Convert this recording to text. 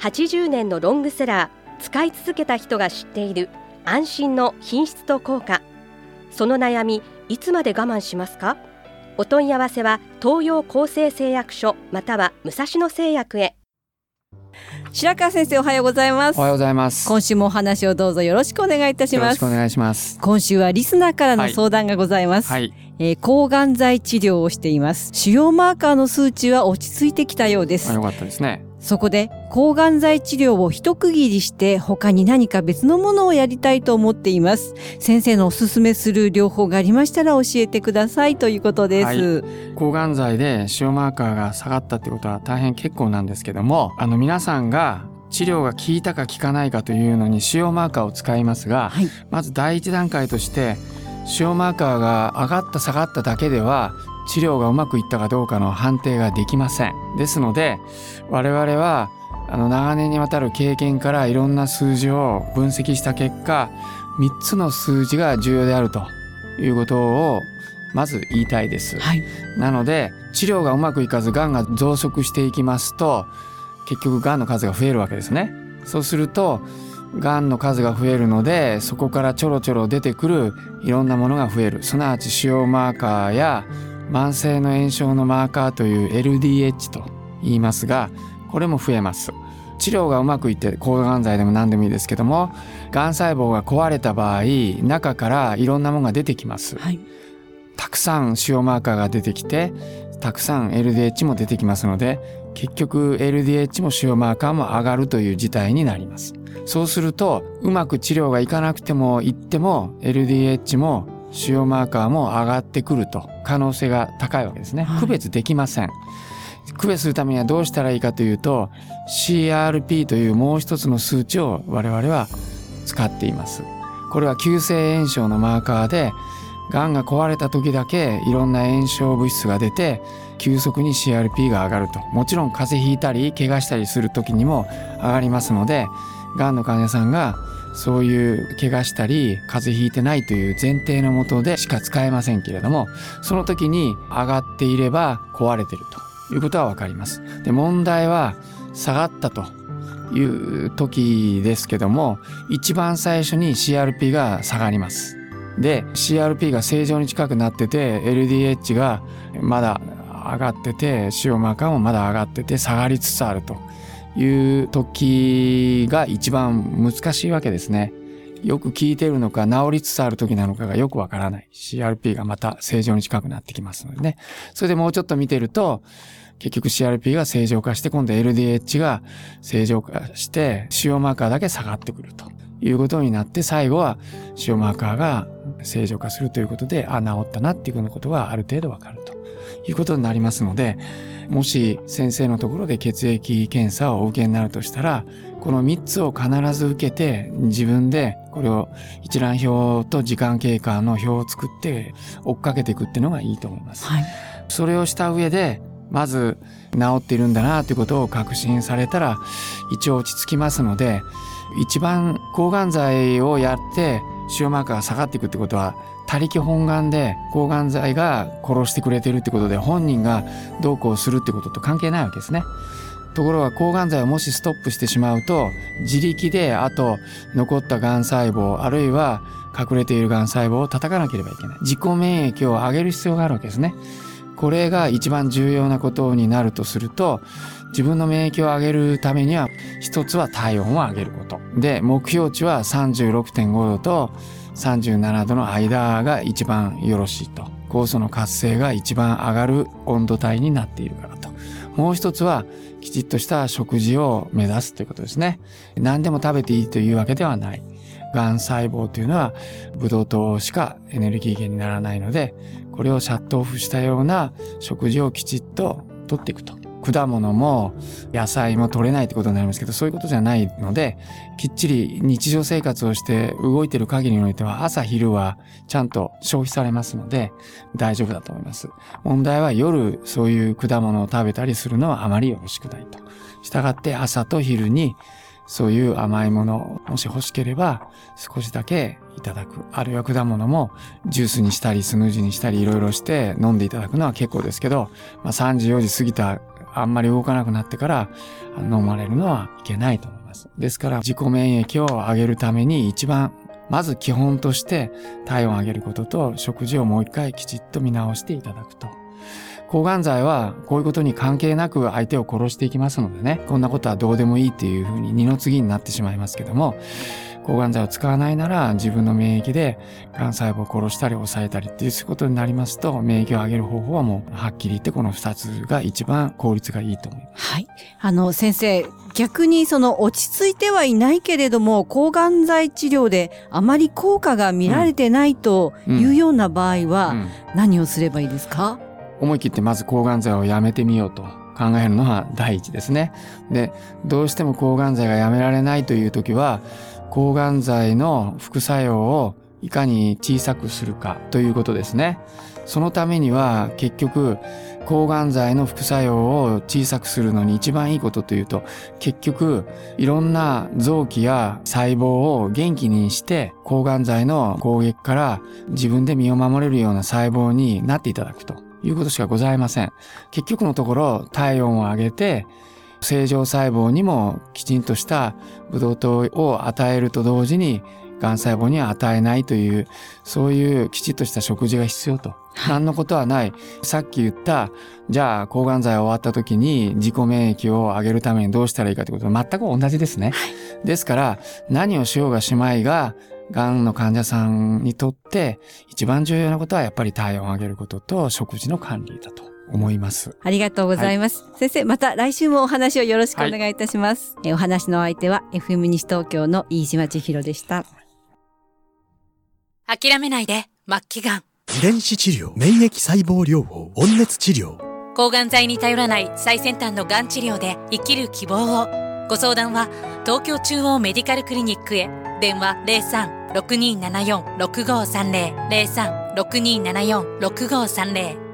80年のロングセラー使い続けた人が知っている安心の品質と効果。その悩みいつまで我慢しますか？お問い合わせは東洋厚生製薬所または武蔵野製薬へ。白川先生おはようございます。おはようございます。今週もお話をどうぞよろしくお願いいたします。よろしくお願いします。今週はリスナーからの相談がございます、はい。えー抗がん剤治療をしています。腫瘍マーカーの数値は落ち着いてきたようです。あよかったですね。そこで抗がん剤治療を一区切りして他に何か別のものをやりたいと思っています。先生のおすすめする療法がありましたら教えてくださいということです、はい。抗がん剤で腫瘍マーカーが下がったってことは大変結構なんですけども、あの皆さんが治療が効いたか効かないかというのに腫瘍マーカーを使いますが、はい。まず第一段階として腫瘍マーカーが上がった下がっただけでは治療がうまくいったかどうかの判定ができません。ですので我々はあの長年にわたる経験からいろんな数字を分析した結果3つの数字が重要であるということをまず言いたいです。はいなので治療がうまくいかずがんが増殖していきますと結局がんの数が増えるわけですね。そうするとがんの数が増えるのでそこからちょろちょろ出てくるいろんなものが増えるすなわち腫瘍マーカーや慢性の炎症のマーカーという LDH と言いますがこれも増えます。治療がうまくいって抗がん剤でも何でもいいですけどもがん細胞が壊れた場合中からいろんなものが出てきます。はいたくさん腫瘍マーカーが出てきてたくさん LDH も出てきますので結局 LDH も腫瘍マーカーも上がるという事態になりますそうするとうまく治療がいかなくてもいっても LDH も腫瘍マーカーも上がってくると可能性が高いわけですね、はい。区別できません。区別するためにはどうしたらいいかというと CRP というもう一つの数値を我々は使っています。これは急性炎症のマーカーでがんが壊れた時だけいろんな炎症物質が出て急速に CRP が上がると。もちろん風邪ひいたり怪我したりする時にも上がりますのでがんの患者さんがそういう怪我したり風邪ひいてないという前提のもとでしか使えませんけれどもその時に上がっていれば壊れてるということは分かります。で問題は下がったという時ですけども一番最初に CRP が下がります。で CRP が正常に近くなってて LDH がまだ上がってて腫瘍マーカーもまだ上がってて下がりつつあるという時が一番難しいわけですね。よく効いてるのか治りつつある時なのかがよくわからない CRP がまた正常に近くなってきますのでね。それでもうちょっと見てると結局 CRP が正常化して今度 LDH が正常化して腫瘍マーカーだけ下がってくると。いうことになって最後は腫瘍マーカーが正常化するということであ治ったなっていうようなことがある程度わかる。いうことになりますのでもし先生のところで血液検査をお受けになるとしたらこの3つを必ず受けて自分でこれを一覧表と時間経過の表を作って追っかけていくっていうのがいいと思います。はいそれをした上でまず治っているんだなということを確信されたら一応落ち着きますので一番抗がん剤をやって腫瘍マーカーが下がっていくってことは他力本願で抗がん剤が殺してくれてるってことで本人がどうこうするってことと関係ないわけですね。ところが抗がん剤をもしストップしてしまうと自力であと残ったがん細胞あるいは隠れているがん細胞を叩かなければいけない自己免疫を上げる必要があるわけですね。これが一番重要なことになるとすると自分の免疫を上げるためには一つは体温を上げること。で目標値は36.5度と37度の間が一番よろしいと。酵素の活性が一番上がる温度帯になっているからと。もう一つはきちっとした食事を目指すということですね。何でも食べていいというわけではない。がん細胞というのはブドウ糖しかエネルギー源にならないのでこれをシャットオフしたような食事をきちっと取っていくと。果物も野菜も取れないってことになりますけどそういうことじゃないのできっちり日常生活をして動いてる限りにおいては朝昼はちゃんと消費されますので大丈夫だと思います。問題は夜そういう果物を食べたりするのはあまりよろしくないと。したがって朝と昼にそういう甘いものもし欲しければ少しだけいただく。あるいは果物もジュースにしたりスムージーにしたりいろいろして飲んでいただくのは結構ですけど、まあ、3時4時過ぎたあんまり動かなくなってから飲まれるのはいけないと思います。ですから自己免疫を上げるために一番まず基本として体温を上げることと食事をもう一回きちっと見直していただくと。抗がん剤はこういうことに関係なく相手を殺していきますのでね、こんなことはどうでもいいっていうふうに二の次になってしまいますけども、抗がん剤を使わないなら自分の免疫で癌細胞を殺したり抑えたりっていうことになりますと免疫を上げる方法はもうはっきり言ってこの2つが一番効率がいいと思います。はい。あの先生逆にその落ち着いてはいないけれども抗がん剤治療であまり効果が見られてないというような場合は何をすればいいですか、うんうん、思い切ってまず抗がん剤をやめてみようと考えるのは第一ですね。で、どうしても抗がん剤がやめられないという時は、抗がん剤の副作用をいかに小さくするかということですね。そのためには結局抗がん剤の副作用を小さくするのに一番いいことというと結局いろんな臓器や細胞を元気にして抗がん剤の攻撃から自分で身を守れるような細胞になっていただくということしかございません。結局のところ体温を上げて正常細胞にもきちんとしたブドウ糖を与えると同時にがん細胞には与えないというそういうきちっとした食事が必要と。何のことはない。さっき言った、じゃあ抗がん剤終わった時に自己免疫を上げるためにどうしたらいいかということは全く同じですね。ですから何をしようがしまいが、がんの患者さんにとって一番重要なことはやっぱり体温を上げることと食事の管理だと。思います。ありがとうございます。はい、先生、また来週もお話をよろしくお願いいたします。はい、えお話の相手は FM 西東京の飯島千尋でした。諦めないで、末期がん。遺伝子治療、免疫細胞療法、温熱治療。抗がん剤に頼らない最先端のがん治療で生きる希望を。ご相談は東京中央メディカルクリニックへ。電話03-6274-6530。03-6274-6530